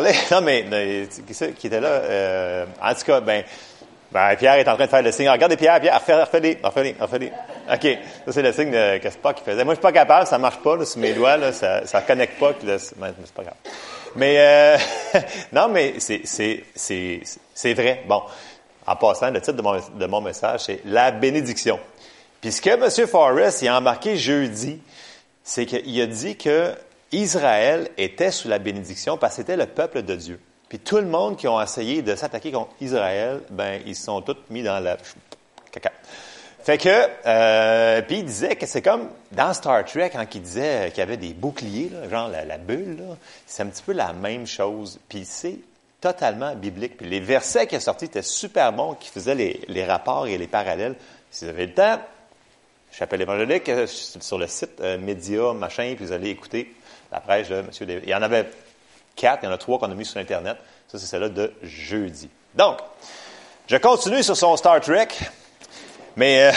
non mais, qui, c'est était là? Euh, en tout cas, ben, ben, Pierre est en train de faire le signe. Regardez Pierre, Pierre, refais, refais-les, refais-les. OK, ça c'est le signe de, que Spock faisait. Moi, je suis pas capable, ça marche pas là, mes doigts, là, ça, ça connecte pas, là, c'est, mais c'est pas grave. Mais euh, non, mais c'est, c'est, c'est, c'est vrai. Bon, en passant, le titre de mon, message, c'est La bénédiction. Puis ce que M. Forrest a embarqué jeudi, c'est qu'il a dit que Israël était sous la bénédiction parce que c'était le peuple de Dieu. Puis tout le monde qui ont essayé de s'attaquer contre Israël, ben ils sont tous mis dans la caca. Fait que, euh, puis il disait que c'est comme dans Star Trek quand il disait qu'il y avait des boucliers, là, genre la, bulle, c'est un petit peu la même chose. Puis c'est totalement biblique. Puis les versets qui sont sortis étaient super bons, qui faisaient les, les rapports et les parallèles. Si vous avez le temps, Chapelle évangélique, euh, sur le site euh, Média, machin, puis vous allez écouter la prêche de M. Il y en avait quatre, il y en a trois qu'on a mis sur Internet. Ça, c'est celle-là de jeudi. Donc, je continue sur son Star Trek, mais euh,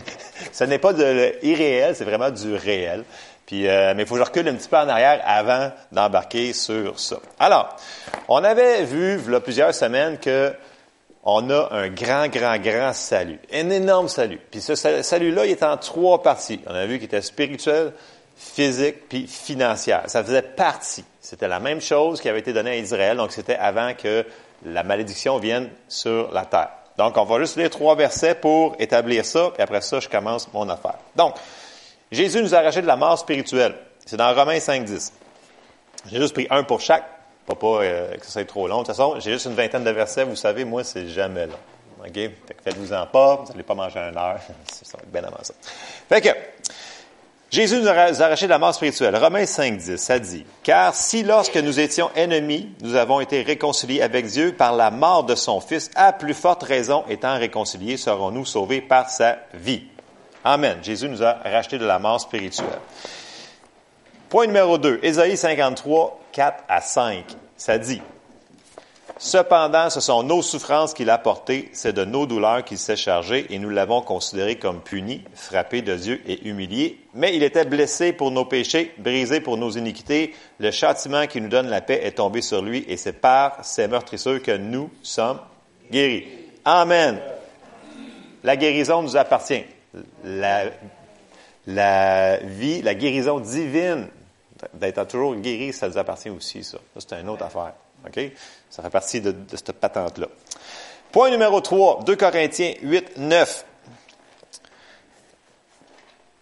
ce n'est pas de l'irréel, c'est vraiment du réel. Puis, euh, mais il faut que je recule un petit peu en arrière avant d'embarquer sur ça. Alors, on avait vu, il y a plusieurs semaines, que on a un grand, grand, grand salut. Un énorme salut. Puis ce salut-là, il est en trois parties. On a vu qu'il était spirituel, physique, puis financière. Ça faisait partie. C'était la même chose qui avait été donnée à Israël, donc c'était avant que la malédiction vienne sur la terre. Donc, on va juste lire trois versets pour établir ça, puis après ça, je commence mon affaire. Donc, Jésus nous a arraché de la mort spirituelle. C'est dans Romains 5, 10. J'ai juste pris un pour chaque. Pas, pas euh, que ça soit trop long. De toute façon, j'ai juste une vingtaine de versets. Vous savez, moi, c'est jamais long. OK? Fait que faites-vous-en pas. Vous n'allez pas manger une heure. ça va être bien avant ça. Fait que, Jésus nous a arraché de la mort spirituelle. Romains 5, 10, ça dit, Car si lorsque nous étions ennemis, nous avons été réconciliés avec Dieu par la mort de son Fils, à plus forte raison, étant réconciliés, serons-nous sauvés par sa vie. Amen. Jésus nous a racheté de la mort spirituelle. Point numéro 2, Ésaïe 53, 4 à 5. Ça dit, Cependant, ce sont nos souffrances qu'il a portées, c'est de nos douleurs qu'il s'est chargé, et nous l'avons considéré comme puni, frappé de Dieu et humilié. Mais il était blessé pour nos péchés, brisé pour nos iniquités. Le châtiment qui nous donne la paix est tombé sur lui, et c'est par ses meurtrisseurs que nous sommes guéris. Amen. La guérison nous appartient. La, vie, la guérison divine d'être toujours guéri, ça nous appartient aussi, ça. Ça, c'est une autre affaire. OK? Ça fait partie de, cette patente-là. Point numéro 3, 2 Corinthiens 8, 9.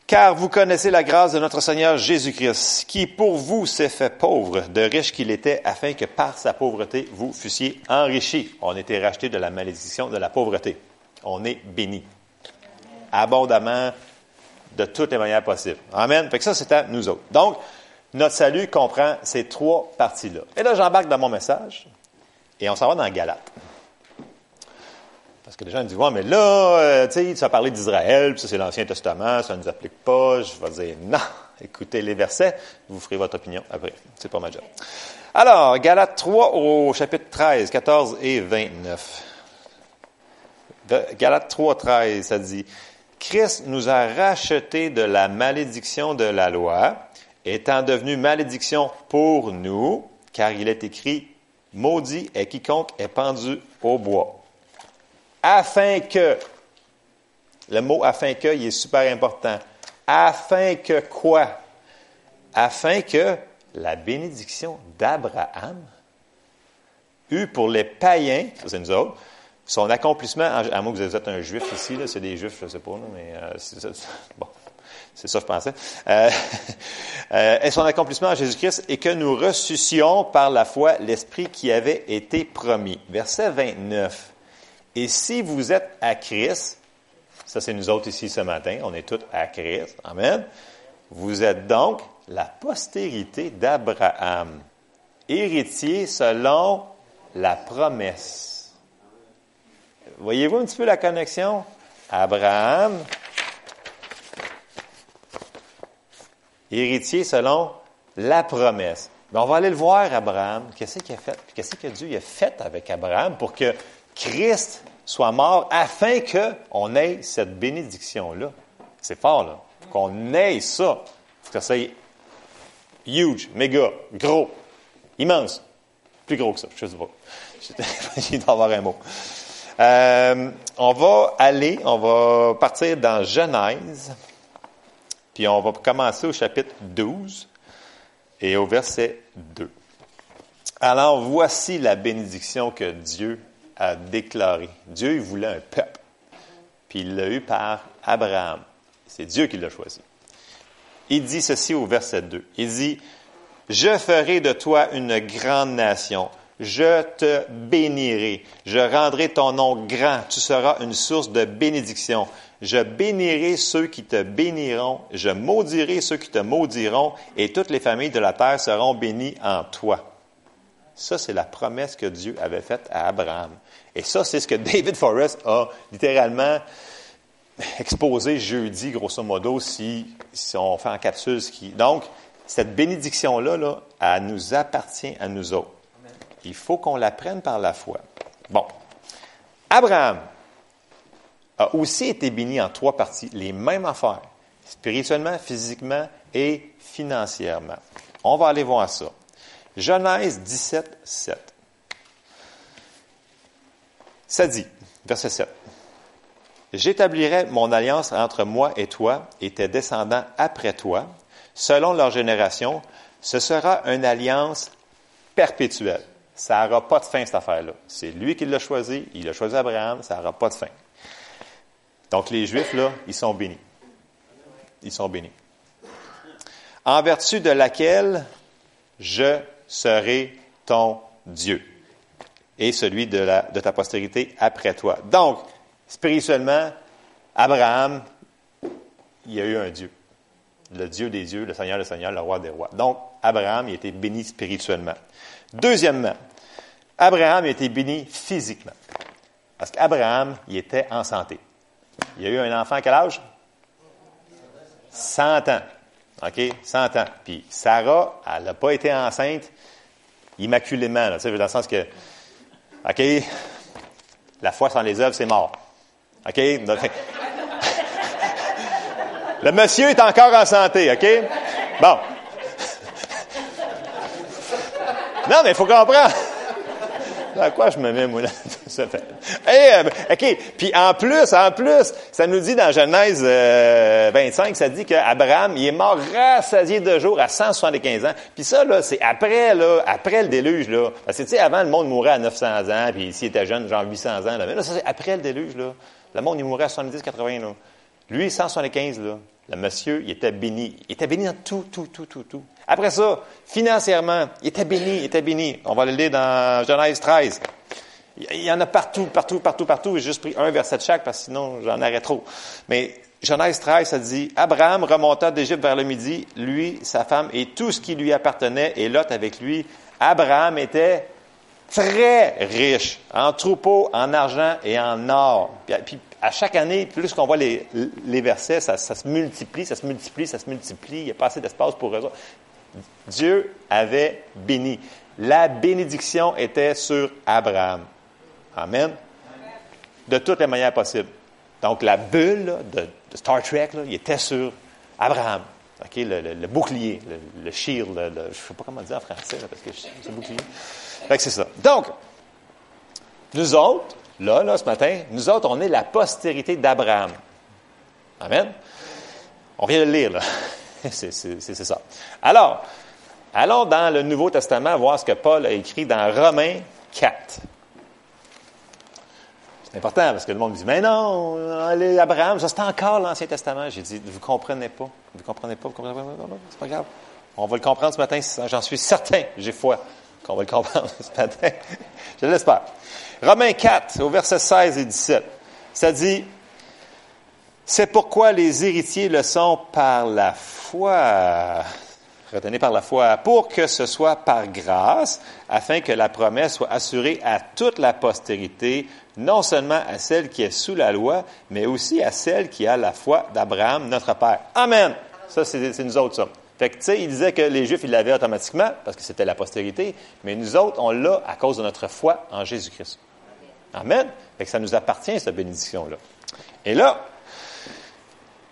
Car vous connaissez la grâce de notre Seigneur Jésus-Christ, qui pour vous s'est fait pauvre, de riche qu'il était, afin que par sa pauvreté vous fussiez enrichis. On était racheté de la malédiction de la pauvreté. On est béni. Abondamment, de toutes les manières possibles. Amen. Fait que ça, c'est à nous autres. Donc, notre salut comprend ces trois parties-là. Et là, j'embarque dans mon message et on s'en va dans Galate. Parce que les gens disent, ouais, mais là, euh, tu sais, tu as parlé d'Israël, puis ça c'est l'Ancien Testament, ça ne nous applique pas. Je vais dire, non, écoutez les versets, vous ferez votre opinion après. C'est pas ma job. Alors, Galate 3 au chapitre 13, 14 et 29. Galate 3, 13, ça dit, Christ nous a rachetés de la malédiction de la loi, étant devenu malédiction pour nous, car il est écrit, maudit est quiconque est pendu au bois. Afin que, le mot afin que, il est super important. Afin que quoi? Afin que la bénédiction d'Abraham eut pour les païens, c'est nous autres, son accomplissement, à moins que vous êtes un juif ici, c'est des juifs, je ne sais pas, mais euh, bon, c'est ça, je pensais. Euh, euh, et son accomplissement en Jésus-Christ et que nous ressuscions par la foi l'Esprit qui avait été promis. Verset 29. Et si vous êtes à Christ, ça c'est nous autres ici ce matin, on est tous à Christ, Amen. Vous êtes donc la postérité d'Abraham, héritier selon la promesse. Voyez-vous un petit peu la connexion? Abraham, héritier selon la promesse. Mais on va aller le voir, Abraham. Qu'est-ce qu'il a fait? Qu'est-ce que Dieu a fait avec Abraham pour que Christ soit mort afin qu'on ait cette bénédiction-là? C'est fort, là. Qu'on ait ça. Faut que ça soit huge, méga, gros, immense. Plus gros que ça, je sais pas. Il avoir un mot. Euh, on va aller, on va partir dans Genèse, puis on va commencer au chapitre 12 et au verset 2. Alors, voici la bénédiction que Dieu a déclarée. Dieu, il voulait un peuple, puis il l'a eu par Abraham. C'est Dieu qui l'a choisi. Il dit ceci au verset 2. Il dit, Je ferai de toi une grande nation je te bénirai. Je rendrai ton nom grand. Tu seras une source de bénédiction. Je bénirai ceux qui te béniront. Je maudirai ceux qui te maudiront. Et toutes les familles de la terre seront bénies en toi. Ça, c'est la promesse que Dieu avait faite à Abraham. Et ça, c'est ce que David Forrest a littéralement exposé jeudi, grosso modo, si, si on fait en capsule. Ce qui... Donc, cette bénédiction-là, là, elle nous appartient à nous autres. Il faut qu'on l'apprenne par la foi. Bon. Abraham aussi été béni en trois parties, les mêmes affaires, spirituellement, physiquement et financièrement. On va aller voir ça. Genèse 17, 7. Ça dit, verset 7. J'établirai mon alliance entre moi et toi et tes descendants après toi, selon leur génération. Ce sera une alliance perpétuelle. Ça n'aura pas de fin, cette affaire-là. C'est lui qui l'a choisi, il a choisi Abraham, ça n'aura pas de fin. Donc, les Juifs, là, ils sont bénis. Ils sont bénis. En vertu de laquelle je serai ton Dieu et celui de, ta postérité après toi. Donc, spirituellement, Abraham, il y a eu un Dieu. Le Dieu des dieux, le Seigneur le Seigneur, le roi des rois. Donc, Abraham, il a été béni spirituellement. Deuxièmement, Abraham a été béni physiquement. Parce qu'Abraham, il était en santé. Il a eu un enfant à quel âge? 100 ans. OK? 100 ans. Puis Sarah, elle n'a pas été enceinte immaculément, dans le sens que, OK, la foi sans les œuvres, c'est mort. OK? Le monsieur est encore en santé, OK? Bon. Non, mais il faut comprendre. À quoi je me mets, moi, là? Ça fait. Euh, OK. Puis en plus, en plus, ça nous dit dans Genèse 25, euh, ça dit qu'Abraham, il est mort rassasié de jour à 175 ans. Puis ça, là, c'est après, là, après le déluge, là. Parce que, tu sais, avant, le monde mourait à 900 ans, puis s'il était jeune, genre 800 ans. Mais là, ça, c'est après le déluge, là. Le monde, il mourait à 70, 80, là. Lui, 175, là. Le monsieur, il était béni. Il était béni dans tout, tout, tout, tout, tout. Après ça, financièrement, il était béni, il était béni. On va le lire dans Genèse 13. Il y en a partout, partout, partout, partout. J'ai juste pris un verset de chaque parce que sinon j'en aurais trop. Mais Genèse 13, ça dit, Abraham remonta d'Égypte vers le midi, lui, sa femme et tout ce qui lui appartenait, et Lot avec lui. Abraham était très riche en troupeaux, en argent et en or. Puis, à chaque année, plus qu'on voit les, versets, ça, ça, se multiplie, ça se multiplie, ça se multiplie. Il n'y a pas assez d'espace pour eux. Dieu avait béni. La bénédiction était sur Abraham. Amen. De toutes les manières possibles. Donc, la bulle de, Star Trek, il était sur Abraham. le, bouclier, le, shield, je ne sais pas comment dire en français, parce que c'est bouclier. c'est ça. Donc, nous autres, là, là, ce matin, nous autres, on est la postérité d'Abraham. Amen. On vient de le lire, là. c'est ça. Alors, allons dans le Nouveau Testament voir ce que Paul a écrit dans Romains 4. C'est important parce que le monde me dit, mais non, Abraham, ça c'est encore l'Ancien Testament. J'ai dit, vous comprenez pas. Vous comprenez pas, vous comprenez pas. C'est pas grave. On va le comprendre ce matin, j'en suis certain, j'ai foi qu'on va le comprendre ce matin. Je l'espère. Romains 4, au verset 16 et 17, ça dit, c'est pourquoi les héritiers le sont par la foi. Retenez par la foi, pour que ce soit par grâce, afin que la promesse soit assurée à toute la postérité, non seulement à celle qui est sous la loi, mais aussi à celle qui a la foi d'Abraham, notre Père. Amen. Ça, c'est nous autres, ça. Fait que, tu sais, il disait que les Juifs, ils l'avaient automatiquement, parce que c'était la postérité, mais nous autres, on l'a à cause de notre foi en Jésus-Christ. Amen. Fait que ça nous appartient, cette bénédiction-là. Et là,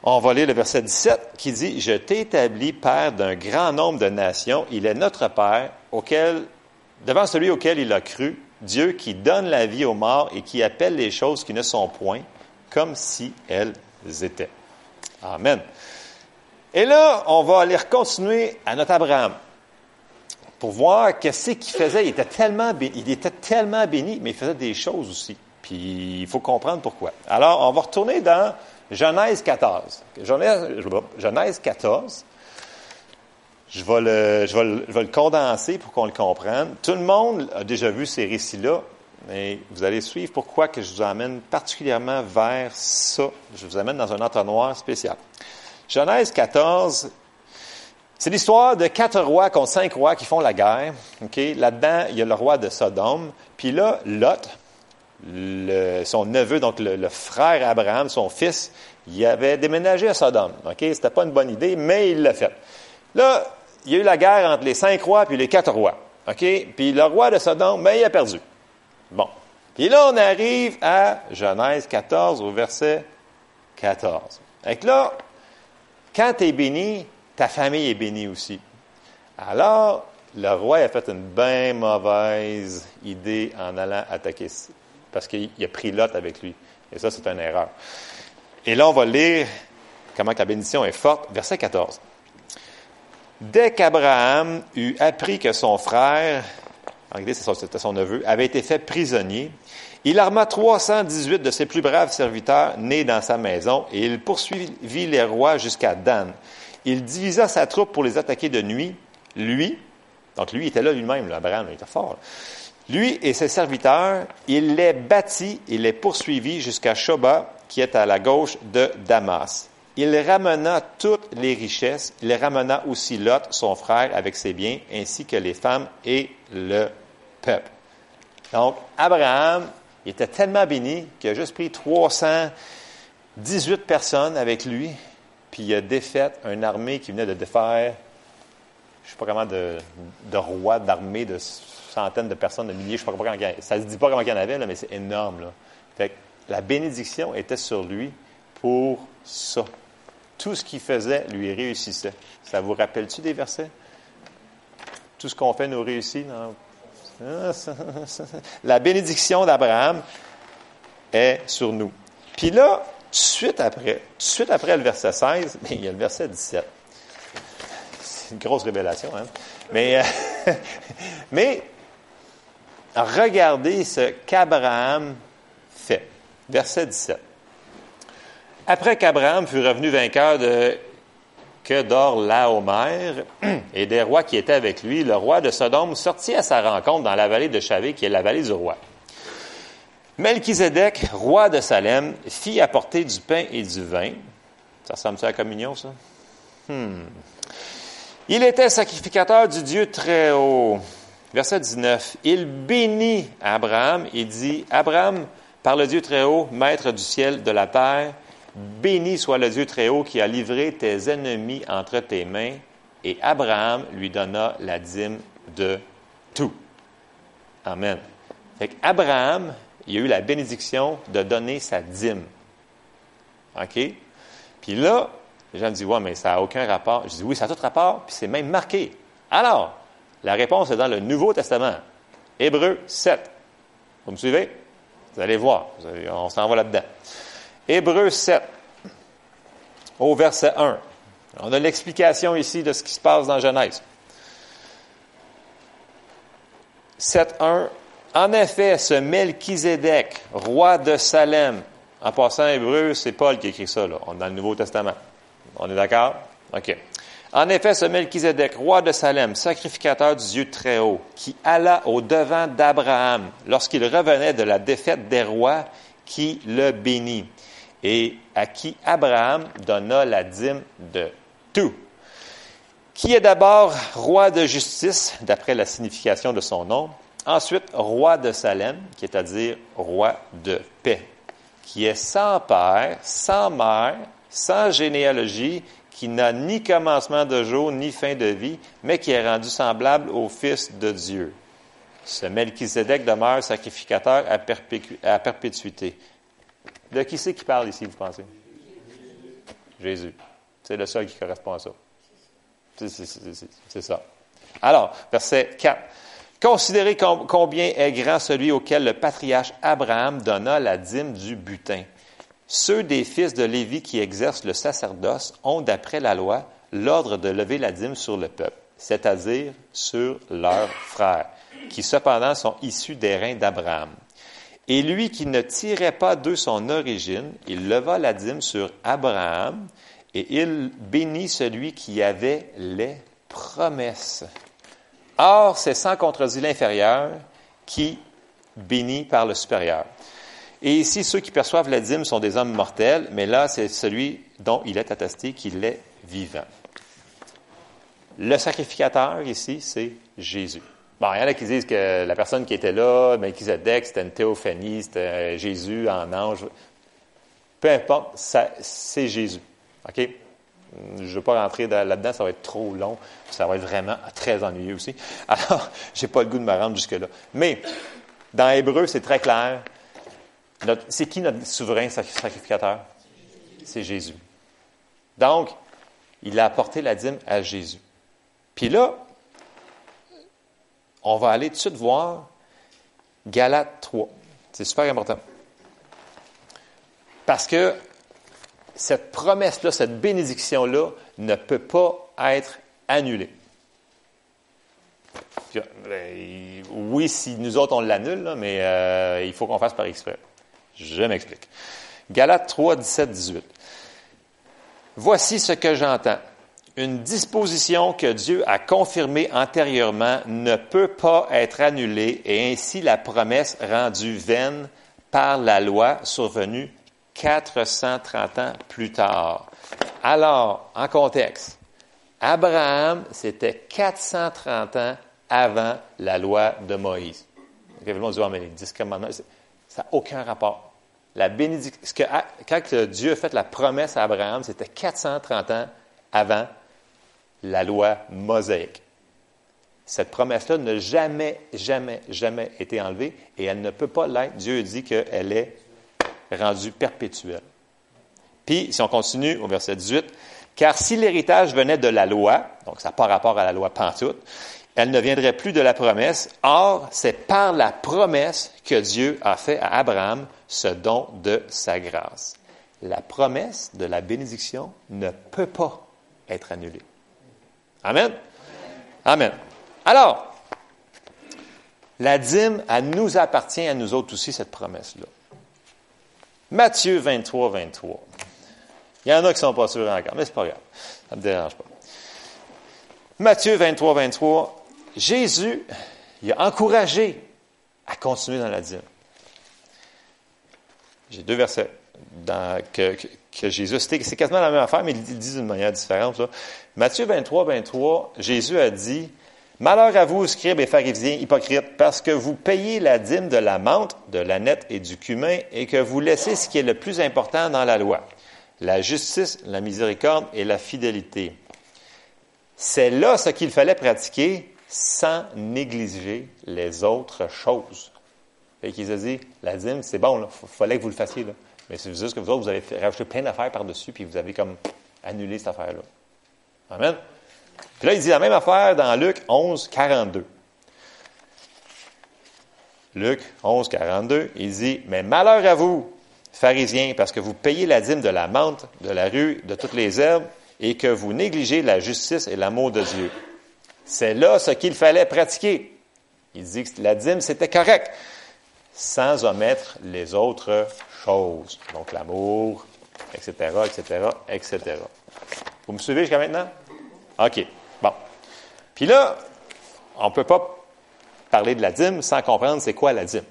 on va lire le verset 17 qui dit, Je t'ai établi père d'un grand nombre de nations. Il est notre Père auquel devant celui auquel il a cru, Dieu qui donne la vie aux morts et qui appelle les choses qui ne sont point comme si elles étaient. Amen. Et là, on va aller continuer à notre Abraham pour voir qu'est-ce qu'il faisait. Il était tellement béni, il était tellement béni, mais il faisait des choses aussi. Puis il faut comprendre pourquoi. Alors, on va retourner dans Genèse 14. Genèse, 14. Je vais, le, condenser pour qu'on le comprenne. Tout le monde a déjà vu ces récits-là, mais vous allez suivre pourquoi que je vous amène particulièrement vers ça. Je vous amène dans un entonnoir spécial. Genèse 14, c'est l'histoire de quatre rois contre cinq rois qui font la guerre. Là-dedans, il y a le roi de Sodome. Puis là, Lot, son neveu, donc le, frère Abraham, son fils, il avait déménagé à Sodome. Ce C'était pas une bonne idée, mais il l'a fait. Là, il y a eu la guerre entre les cinq rois puis les quatre rois. Puis le roi de Sodome, ben, il a perdu. Bon. Puis là, on arrive à Genèse 14, au verset 14. Donc là, quand tu es béni, ta famille est bénie aussi. Alors, le roi a fait une bien mauvaise idée en allant attaquer, parce qu'il a pris Lot avec lui. Et ça, c'est une erreur. Et là, on va lire comment la bénédiction est forte. Verset 14. Dès qu'Abraham eut appris que son frère, en réalité, c'était son neveu, avait été fait prisonnier, il arma 318 de ses plus braves serviteurs nés dans sa maison et il poursuivit les rois jusqu'à Dan. Il divisa sa troupe pour les attaquer de nuit. Lui, donc lui était là lui-même, Abraham, était fort. Lui et ses serviteurs, il les battit et les poursuivit jusqu'à Shoba, qui est à la gauche de Damas. Il ramena toutes les richesses, il ramena aussi Lot, son frère, avec ses biens, ainsi que les femmes et le peuple. Donc, Abraham, était tellement béni qu'il a juste pris 318 personnes avec lui puis il a défait une armée qui venait de défaire, je ne sais pas comment, de, rois, d'armées, de centaines de personnes, de milliers, je ne sais pas comment, ça ne se dit pas comment il y en avait, mais c'est énorme. Là. Fait la bénédiction était sur lui pour ça. Tout ce qu'il faisait lui réussissait. Ça vous rappelle-tu des versets? Tout ce qu'on fait nous réussit. La bénédiction d'Abraham est sur nous. Puis là, tout de suite après, tout de suite après le verset 16, il y a le verset 17. C'est une grosse révélation, hein? Mais, euh, mais regardez ce qu'Abraham fait. Verset 17. Après qu'Abraham fut revenu vainqueur de que d'or Laomer et des rois qui étaient avec lui, le roi de Sodome sortit à sa rencontre dans la vallée de Chavé, qui est la vallée du roi. Melchizedek, roi de Salem, fit apporter du pain et du vin. Ça ressemble à la communion, ça? Hmm. Il était sacrificateur du Dieu très haut. Verset 19. Il bénit Abraham et dit, Abraham, par le Dieu très haut, maître du ciel, de la terre, béni soit le Dieu très haut qui a livré tes ennemis entre tes mains. Et Abraham lui donna la dîme de tout. Amen. Fait Abraham il a eu la bénédiction de donner sa dîme. OK? Puis là, les gens me disent, ouais, mais ça n'a aucun rapport. Je dis, oui, ça a tout rapport, puis c'est même marqué. Alors, la réponse est dans le Nouveau Testament. Hébreu 7. Vous me suivez? Vous allez voir. on s'en va là-dedans. Hébreu 7, au verset 1. On a l'explication ici de ce qui se passe dans Genèse. 7, 1. En effet, ce Melchizedek, roi de Salem, en passant hébreu, c'est Paul qui écrit ça, là. On est dans le Nouveau Testament. On est d'accord? OK. En effet, ce Melchizedek, roi de Salem, sacrificateur du Dieu très haut, qui alla au devant d'Abraham lorsqu'il revenait de la défaite des rois, qui le bénit, et à qui Abraham donna la dîme de tout. Qui est d'abord roi de justice, d'après la signification de son nom, Ensuite, roi de Salem, qui est à dire roi de paix, qui est sans père, sans mère, sans généalogie, qui n'a ni commencement de jour, ni fin de vie, mais qui est rendu semblable au Fils de Dieu. Ce Melchizedek demeure sacrificateur à, perpétuité. De qui c'est qui parle ici, vous pensez? Jésus. C'est le seul qui correspond à ça. C'est ça. Alors, verset 4. Considérez combien est grand celui auquel le patriarche Abraham donna la dîme du butin. Ceux des fils de Lévi qui exercent le sacerdoce ont, d'après la loi, l'ordre de lever la dîme sur le peuple, c'est-à-dire sur leurs frères, qui cependant sont issus des reins d'Abraham. Et lui qui ne tirait pas d'eux son origine, il leva la dîme sur Abraham, et il bénit celui qui avait les promesses. Or, c'est sans contredit l'inférieur qui bénit par le supérieur. Et ici, ceux qui perçoivent la dîme sont des hommes mortels, mais là, c'est celui dont il est attesté qu'il est vivant. Le sacrificateur ici, c'est Jésus. Bon, il y en a qui disent que la personne qui était là, Melchizedek, c'était une théophanie, c'était Jésus en ange. Peu importe, c'est Jésus. OK? Je ne veux pas rentrer là-dedans, ça va être trop long, ça va être vraiment très ennuyeux aussi. Alors, je n'ai pas le goût de me rendre jusque-là. Mais, dans Hébreu, c'est très clair. C'est qui notre souverain sacrificateur? C'est Jésus. Donc, il a apporté la dîme à Jésus. Puis là, on va aller tout de suite voir Galates 3. C'est super important. Parce que cette promesse-là, cette bénédiction-là ne peut pas être annulée. Euh, oui, si nous autres on l'annule, mais euh, il faut qu'on fasse par exprès. Je m'explique. Galates 3, 17, 18. Voici ce que j'entends. Une disposition que Dieu a confirmée antérieurement ne peut pas être annulée et ainsi la promesse rendue vaine par la loi survenue 430 ans plus tard. Alors, en contexte, Abraham, c'était 430 ans avant la loi de Moïse. Dit, mais les 10 commandements, aucun rapport. La bénédiction, quand Dieu a fait la promesse à Abraham, c'était 430 ans avant la loi mosaïque. Cette promesse-là n'a jamais, jamais, jamais été enlevée et elle ne peut pas l'être. Dieu dit qu'elle est rendu perpétuel. Puis, si on continue au verset 18, car si l'héritage venait de la loi, donc ça n'a pas rapport à la loi pantoute, elle ne viendrait plus de la promesse. Or, c'est par la promesse que Dieu a fait à Abraham ce don de sa grâce. La promesse de la bénédiction ne peut pas être annulée. Amen? Amen. Alors, la dîme, elle nous appartient à nous autres aussi, cette promesse-là. Matthieu 23, 23. Il y en a qui sont pas sûrs encore, mais c'est pas grave. Ça ne me dérange pas. Matthieu 23, 23. Jésus, il a encouragé à continuer dans la dîme. J'ai deux versets que, que, Jésus cité. C'est quasiment la même affaire, mais il dit d'une manière différente. Matthieu 23, 23, Jésus a dit Malheur à vous, scribes et pharisiens hypocrites, parce que vous payez la dîme de la menthe, de la nette et du cumin, et que vous laissez ce qui est le plus important dans la loi, la justice, la miséricorde et la fidélité. C'est là ce qu'il fallait pratiquer sans négliger les autres choses. Et qu'ils ont dit, la dîme, c'est bon, il fallait que vous le fassiez. Mais c'est juste que vous autres, vous avez rajouté plein d'affaires par-dessus, puis vous avez comme annulé cette affaire-là. Amen. Puis là, il dit la même affaire dans Luc 11, 42. Luc 11, 42, il dit, mais malheur à vous, pharisiens, parce que vous payez la dîme de la menthe, de la rue, de toutes les herbes, et que vous négligez la justice et l'amour de Dieu. C'est là ce qu'il fallait pratiquer. Il dit que la dîme, c'était correct, sans omettre les autres choses. Donc l'amour, etc., etc., etc. Vous me suivez jusqu'à maintenant? OK. Bon. Puis là, on ne peut pas parler de la dîme sans comprendre c'est quoi la dîme.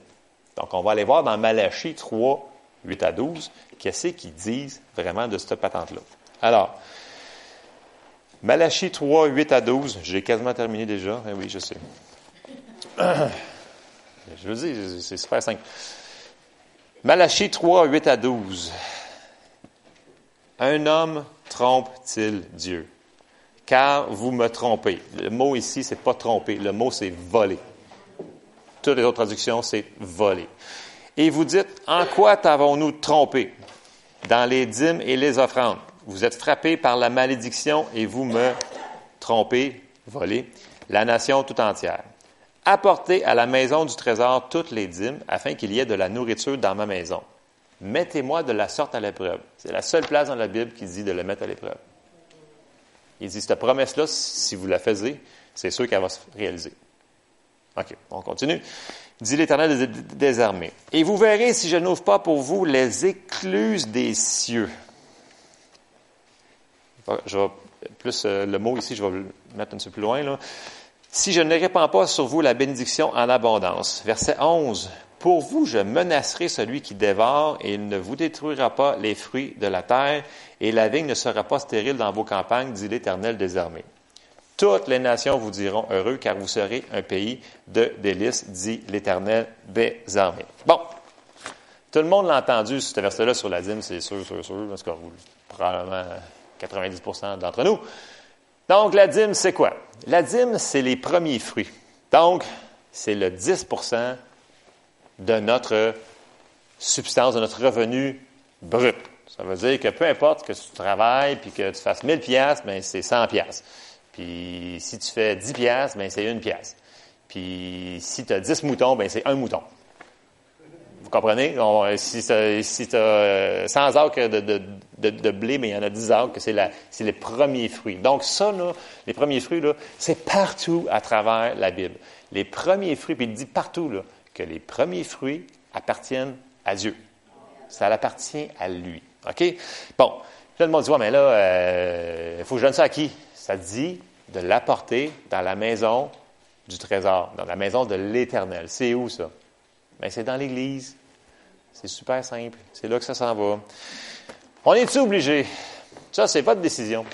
Donc, on va aller voir dans Malachie 3, 8 à 12, qu'est-ce qu'ils disent vraiment de cette patente-là. Alors, Malachie 3, 8 à 12, j'ai quasiment terminé déjà. Eh oui, je sais. Je veux dire, c'est super simple. Malachie 3, 8 à 12. Un homme trompe-t-il Dieu? car vous me trompez. Le mot ici, c'est pas tromper. Le mot, c'est voler. Toutes les autres traductions, c'est voler. Et vous dites, en quoi t'avons-nous trompé? Dans les dîmes et les offrandes? Vous êtes frappés par la malédiction et vous me trompez, volez, la nation tout entière. Apportez à la maison du trésor toutes les dîmes, afin qu'il y ait de la nourriture dans ma maison. Mettez-moi de la sorte à l'épreuve. C'est la seule place dans la Bible qui dit de le mettre à l'épreuve. Il dit, cette promesse-là, si vous la faisiez, c'est sûr qu'elle va se réaliser. OK, on continue. Dit l'Éternel des armées. Et vous verrez si je n'ouvre pas pour vous les écluses des cieux. Je vais, plus euh, le mot ici, je vais le mettre un peu plus loin. Si je ne répands pas sur vous la bénédiction en abondance. Verset 11. Pour vous, je menacerai celui qui dévore, et il ne vous détruira pas les fruits de la terre, et la vigne ne sera pas stérile dans vos campagnes, dit l'Éternel des armées. Toutes les nations vous diront heureux, car vous serez un pays de délices, dit l'Éternel des armées. Bon. Tout le monde l'a entendu, ce verset-là sur la dîme, c'est sûr, sûr, sûr, parce que vous, probablement 90% d'entre nous. Donc, la dîme, c'est quoi? La dîme, c'est les premiers fruits. Donc, c'est le 10% de notre substance, de notre revenu brut. Ça veut dire que peu importe que tu travailles puis que tu fasses 1000 pièces, ben c'est 100 pièces. Puis si tu fais 10 pièces, ben c'est une pièce. Puis si tu as 10 moutons, ben c'est un mouton. Vous comprenez? si tu as, si 100 acres de, de, blé, mais il y en a 10 acres, c'est, c'est les premiers fruits. Donc ça, les premiers fruits, c'est partout à travers la Bible. Les premiers fruits, puis il dit partout, que les premiers fruits appartiennent à Dieu. Ça appartient à lui. OK? Bon, là, le monde dit, ouais, mais là, il euh, faut que je donne ça à qui? Ça dit de l'apporter dans la maison du trésor, dans la maison de l'Éternel. C'est où ça? Bien, c'est dans l'Église. C'est super simple. C'est là que ça s'en va. On est-tu obligé? Ça, c'est de décision.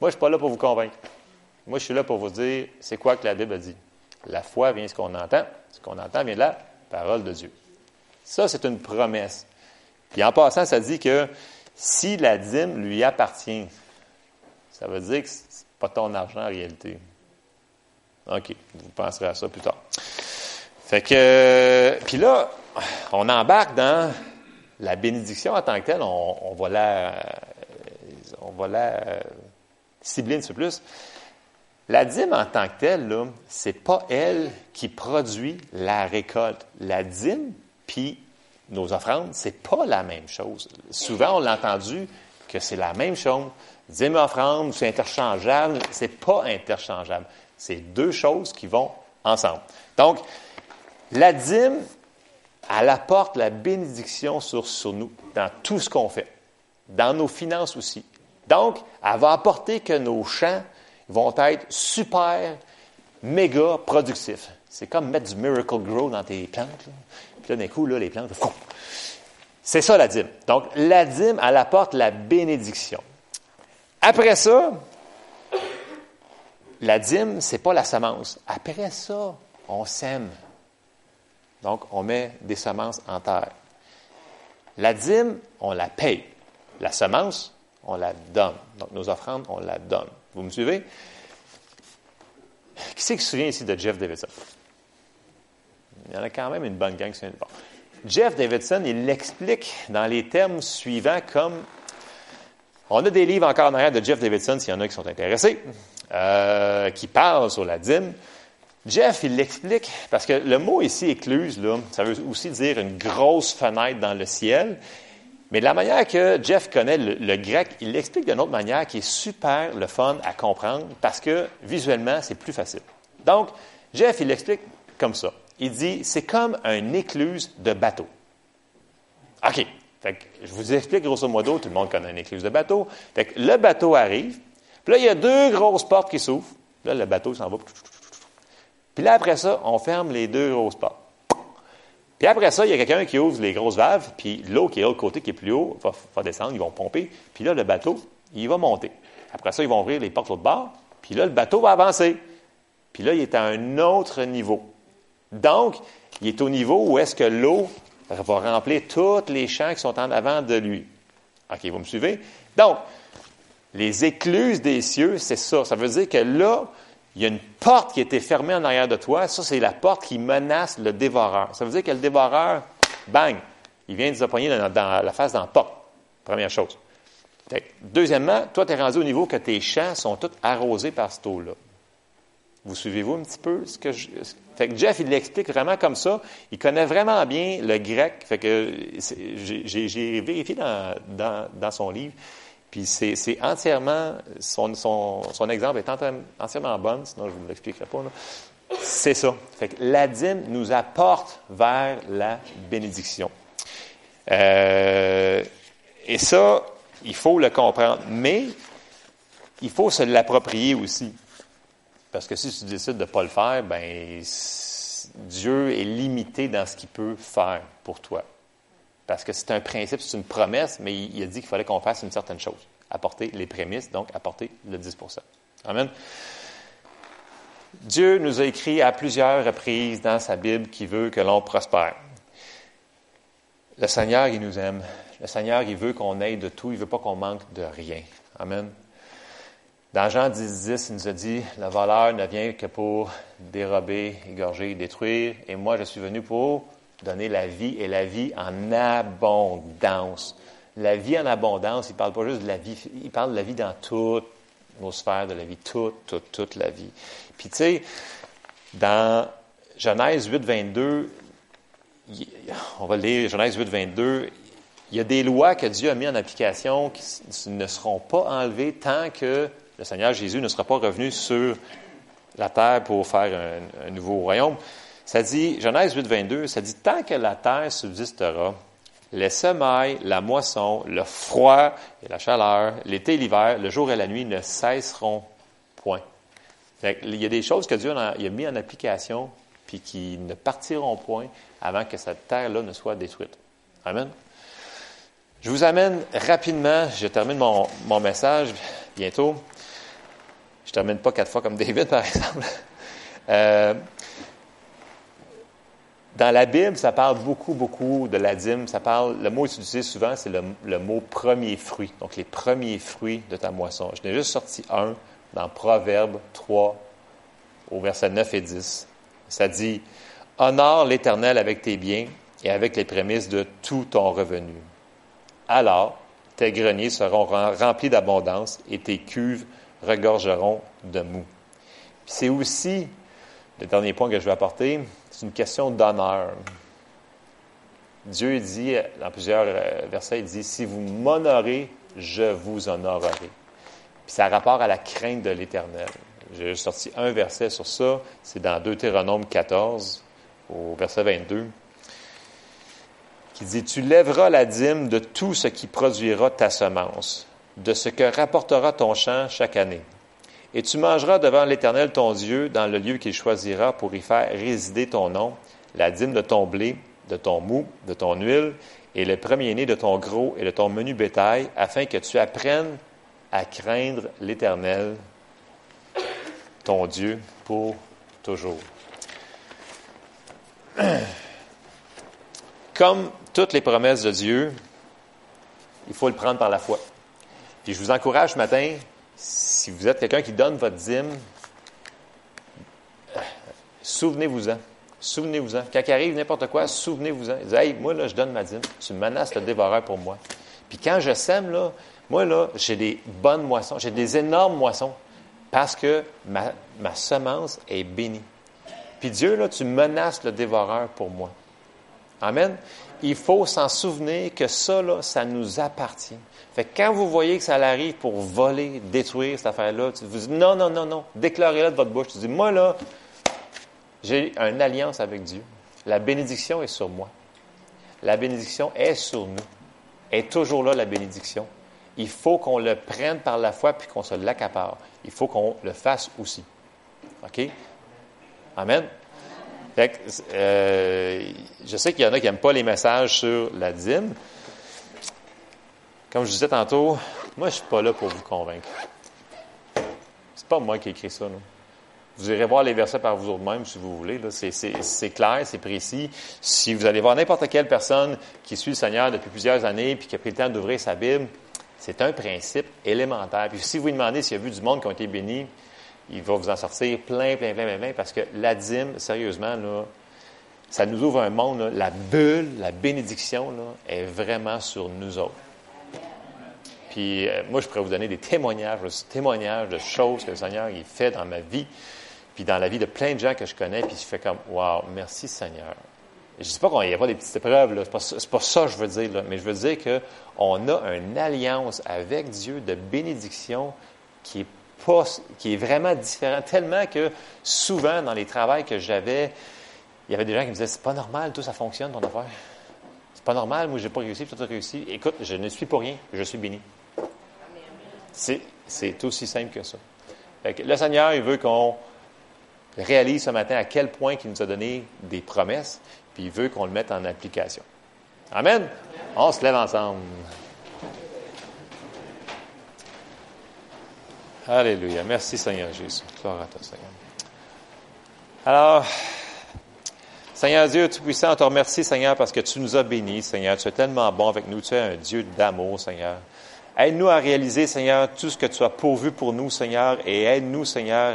Moi, je suis pas là pour vous convaincre. Moi, je suis là pour vous dire c'est quoi que la Bible a dit. La foi vient de ce qu'on entend. Ce qu'on entend vient de la parole de Dieu. Ça, c'est une promesse. Puis en passant, ça dit que si la dîme lui appartient, ça veut dire que ce n'est pas ton argent en réalité. OK, vous penserez à ça plus tard. Fait que, puis là, on embarque dans la bénédiction en tant que telle. On, va la, on va la cibler un peu plus. La dîme en tant que telle, ce n'est pas elle qui produit la récolte. La dîme, puis nos offrandes, c'est pas la même chose. Souvent, on l'a entendu que c'est la même chose. Dîme offrande, c'est interchangeable. C'est pas interchangeable. C'est deux choses qui vont ensemble. Donc, la dîme, elle apporte la bénédiction sur, nous dans tout ce qu'on fait, dans nos finances aussi. Donc, elle va apporter que nos champs vont être super, méga productifs. C'est comme mettre du Miracle Grow dans tes plantes. Puis là, d'un coup, là, les plantes, c'est ça la dîme. Donc, la dîme, elle apporte la bénédiction. Après ça, la dîme, c'est pas la semence. Après ça, on sème. Donc, on met des semences en terre. La dîme, on la paye. La semence, on la donne. Donc, nos offrandes, on la donne. Vous me suivez? Qui c'est qui se souvient ici de Jeff Davidson? Il y en a quand même une bonne gang qui se souvient Jeff Davidson, il l'explique dans les termes suivants comme on a des livres encore en arrière de Jeff Davidson, s'il y en a qui sont intéressés, euh, qui parlent sur la dîme. Jeff, il l'explique, parce que le mot ici, écluse, là, ça veut aussi dire une grosse fenêtre dans le ciel. Mais de la manière que Jeff connaît le, grec, il l'explique d'une autre manière qui est super le fun à comprendre parce que visuellement, c'est plus facile. Donc, Jeff, il l'explique comme ça. Il dit, c'est comme un écluse de bateau. OK. je vous explique grosso modo, tout le monde connaît un écluse de bateau. Fait le bateau arrive, puis là, il y a deux grosses portes qui s'ouvrent. Là, le bateau s'en va. Puis là, après ça, on ferme les deux grosses portes. Puis après ça, il y a quelqu'un qui ouvre les grosses valves, puis l'eau qui est de l'autre côté, qui est plus haut, va, descendre, ils vont pomper. Puis là, le bateau, il va monter. Après ça, ils vont ouvrir les portes de l'autre bord, puis là, le bateau va avancer. Puis là, il est à un autre niveau. Donc, il est au niveau où est-ce que l'eau va remplir tous les champs qui sont en avant de lui. OK, vous me suivez? Donc, les écluses des cieux, c'est ça. Ça veut dire que là, il y a une porte qui été fermée en arrière de toi. Ça, c'est la porte qui menace le dévoreur. Ça veut dire que le dévoreur, bang, il vient de se poigner dans, la face dans la porte. Première chose. Deuxièmement, toi, tu es rendu au niveau que tes champs sont tous arrosés par cette eau-là. Vous suivez-vous un petit peu ce que je. Fait que Jeff, il l'explique vraiment comme ça. Il connaît vraiment bien le grec. Fait que j'ai vérifié dans, dans, dans, son livre. Puis c'est entièrement, son, son, son, exemple est entièrement bon, sinon je ne vous l'expliquerai pas. C'est ça. Fait que la dîme nous apporte vers la bénédiction. Euh, et ça, il faut le comprendre. Mais il faut se l'approprier aussi. Parce que si tu décides de ne pas le faire, ben Dieu est limité dans ce qu'il peut faire pour toi. Parce que c'est un principe, c'est une promesse, mais il, a dit qu'il fallait qu'on fasse une certaine chose. Apporter les prémices, donc apporter le 10% Amen. Dieu nous a écrit à plusieurs reprises dans sa Bible qu'il veut que l'on prospère. Le Seigneur, il nous aime. Le Seigneur, il veut qu'on ait de tout. Il ne veut pas qu'on manque de rien. Amen. Dans Jean 10, 10, il nous a dit, le voleur ne vient que pour dérober, égorger, détruire, et moi je suis venu pour donner la vie et la vie en abondance. La vie en abondance, il ne parle pas juste de la vie, il parle de la vie dans toutes nos sphères de la vie, toute, toute, toute la vie. Puis tu sais, dans Genèse 8, 22, on va lire Genèse 8, 22, il y a des lois que Dieu a mis en application qui ne seront pas enlevées tant que le Seigneur Jésus ne sera pas revenu sur la terre pour faire un, nouveau royaume. Ça dit, Genèse 8, 22, ça dit, tant que la terre subsistera, les semailles, la moisson, le froid et la chaleur, l'été et l'hiver, le jour et la nuit ne cesseront point. Il y a des choses que Dieu a, mis en application, puis qui ne partiront point avant que cette terre-là ne soit détruite. Amen. Je vous amène rapidement, je termine mon, message bientôt, je ne termine pas quatre fois comme David, par exemple. Euh, dans la Bible, ça parle beaucoup, beaucoup de la dîme. Ça parle, le mot utilisé souvent, c'est le, mot premier fruit. Donc, les premiers fruits de ta moisson. Je n'ai juste sorti un dans Proverbe 3, au verset 9 et 10. Ça dit Honore l'Éternel avec tes biens et avec les prémices de tout ton revenu. Alors, tes greniers seront remplis d'abondance et tes cuves regorgeront de mou. C'est aussi, le dernier point que je vais apporter, c'est une question d'honneur. Dieu dit, dans plusieurs euh, versets, il dit, si vous m'honorez, je vous honorerai. Puis ça a rapport à la crainte de l'Éternel. J'ai sorti un verset sur ça, c'est dans Deutéronome 14, au verset 22, qui dit, Tu lèveras la dîme de tout ce qui produira ta semence de ce que rapportera ton champ chaque année. Et tu mangeras devant l'Éternel ton Dieu dans le lieu qu'il choisira pour y faire résider ton nom, la dîme de ton blé, de ton mou, de ton huile, et le premier-né de ton gros et de ton menu bétail, afin que tu apprennes à craindre l'Éternel, ton Dieu, pour toujours. Comme toutes les promesses de Dieu, il faut le prendre par la foi. Puis je vous encourage ce matin, si vous êtes quelqu'un qui donne votre dîme, souvenez-vous-en. Souvenez-vous-en. Quand il arrive n'importe quoi, souvenez-vous-en. Dites, hey, moi, là, je donne ma dîme. Tu menaces le dévoreur pour moi. Puis quand je sème, là, moi, là, j'ai des bonnes moissons. J'ai des énormes moissons. Parce que ma, semence est bénie. Puis Dieu, là, tu menaces le dévoreur pour moi. Amen. Il faut s'en souvenir que ça, là, ça nous appartient. Fait que quand vous voyez que ça arrive pour voler, détruire cette affaire-là, vous dites non, non, non, non, déclarez-le de votre bouche. Tu dis, moi là, j'ai une alliance avec Dieu. La bénédiction est sur moi. La bénédiction est sur nous. Est toujours là, la bénédiction. Il faut qu'on le prenne par la foi puis qu'on se l'accapare. Il faut qu'on le fasse aussi. OK? Amen. Fait que, euh, je sais qu'il y en a qui n'aiment pas les messages sur la dîme. Comme je disais tantôt, moi, je ne suis pas là pour vous convaincre. C'est pas moi qui ai écrit ça. Vous irez voir les versets par vous-même si vous voulez. C'est clair, c'est précis. Si vous allez voir n'importe quelle personne qui suit le Seigneur depuis plusieurs années puis qui a pris le temps d'ouvrir sa Bible, c'est un principe élémentaire. Puis si vous lui demandez s'il y a vu du monde qui ont été bénis, il va vous en sortir plein, plein, plein, plein, plein parce que la dîme, sérieusement, là, ça nous ouvre un monde. la bulle, la bénédiction là, est vraiment sur nous autres. Puis euh, moi, je pourrais vous donner des témoignages, des témoignages de choses que le Seigneur il fait dans ma vie puis dans la vie de plein de gens que je connais, puis je fais comme, wow, merci Seigneur. je ne dis pas qu'il n'y a pas des petites épreuves, ce n'est pas, ça que je veux dire, mais je veux dire qu'on a une alliance avec Dieu de bénédiction qui est, pas, qui est vraiment différente, tellement que souvent dans les travails que j'avais, il y avait des gens qui me disaient, c'est pas normal, tout ça fonctionne, ton affaire. C'est pas normal, moi, j'ai pas réussi, tout a réussi. Écoute, je ne suis pour rien, je suis béni. C'est aussi simple que ça. le Seigneur, il veut qu'on réalise ce matin à quel point il nous a donné des promesses, puis il veut qu'on le mette en application. Amen. On se lève ensemble. Alléluia. Merci Seigneur Jésus. Gloire à toi Seigneur. Alors, Seigneur Dieu Tout-Puissant, on te remercie, Seigneur, parce que tu nous as bénis, Seigneur. Tu es tellement bon avec nous. Tu es un Dieu d'amour, Seigneur. Aide-nous à réaliser, Seigneur, tout ce que tu as pourvu pour nous, Seigneur, et aide-nous, Seigneur,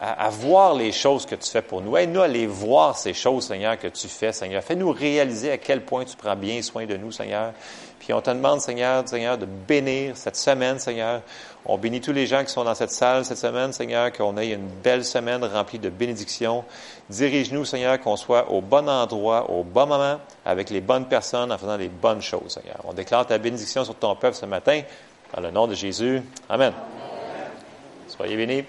à, voir les choses que tu fais pour nous. Aide-nous à les voir, ces choses, Seigneur, que tu fais, Seigneur. Fais-nous réaliser à quel point tu prends bien soin de nous, Seigneur. Puis on te demande, Seigneur, Seigneur, de bénir cette semaine, Seigneur. On bénit tous les gens qui sont dans cette salle cette semaine, Seigneur, qu'on ait une belle semaine remplie de bénédictions. Dirige-nous, Seigneur, qu'on soit au bon endroit, au bon moment, avec les bonnes personnes, en faisant les bonnes choses, Seigneur. On déclare ta bénédiction sur ton peuple ce matin, dans le nom de Jésus. Amen. Soyez bénis.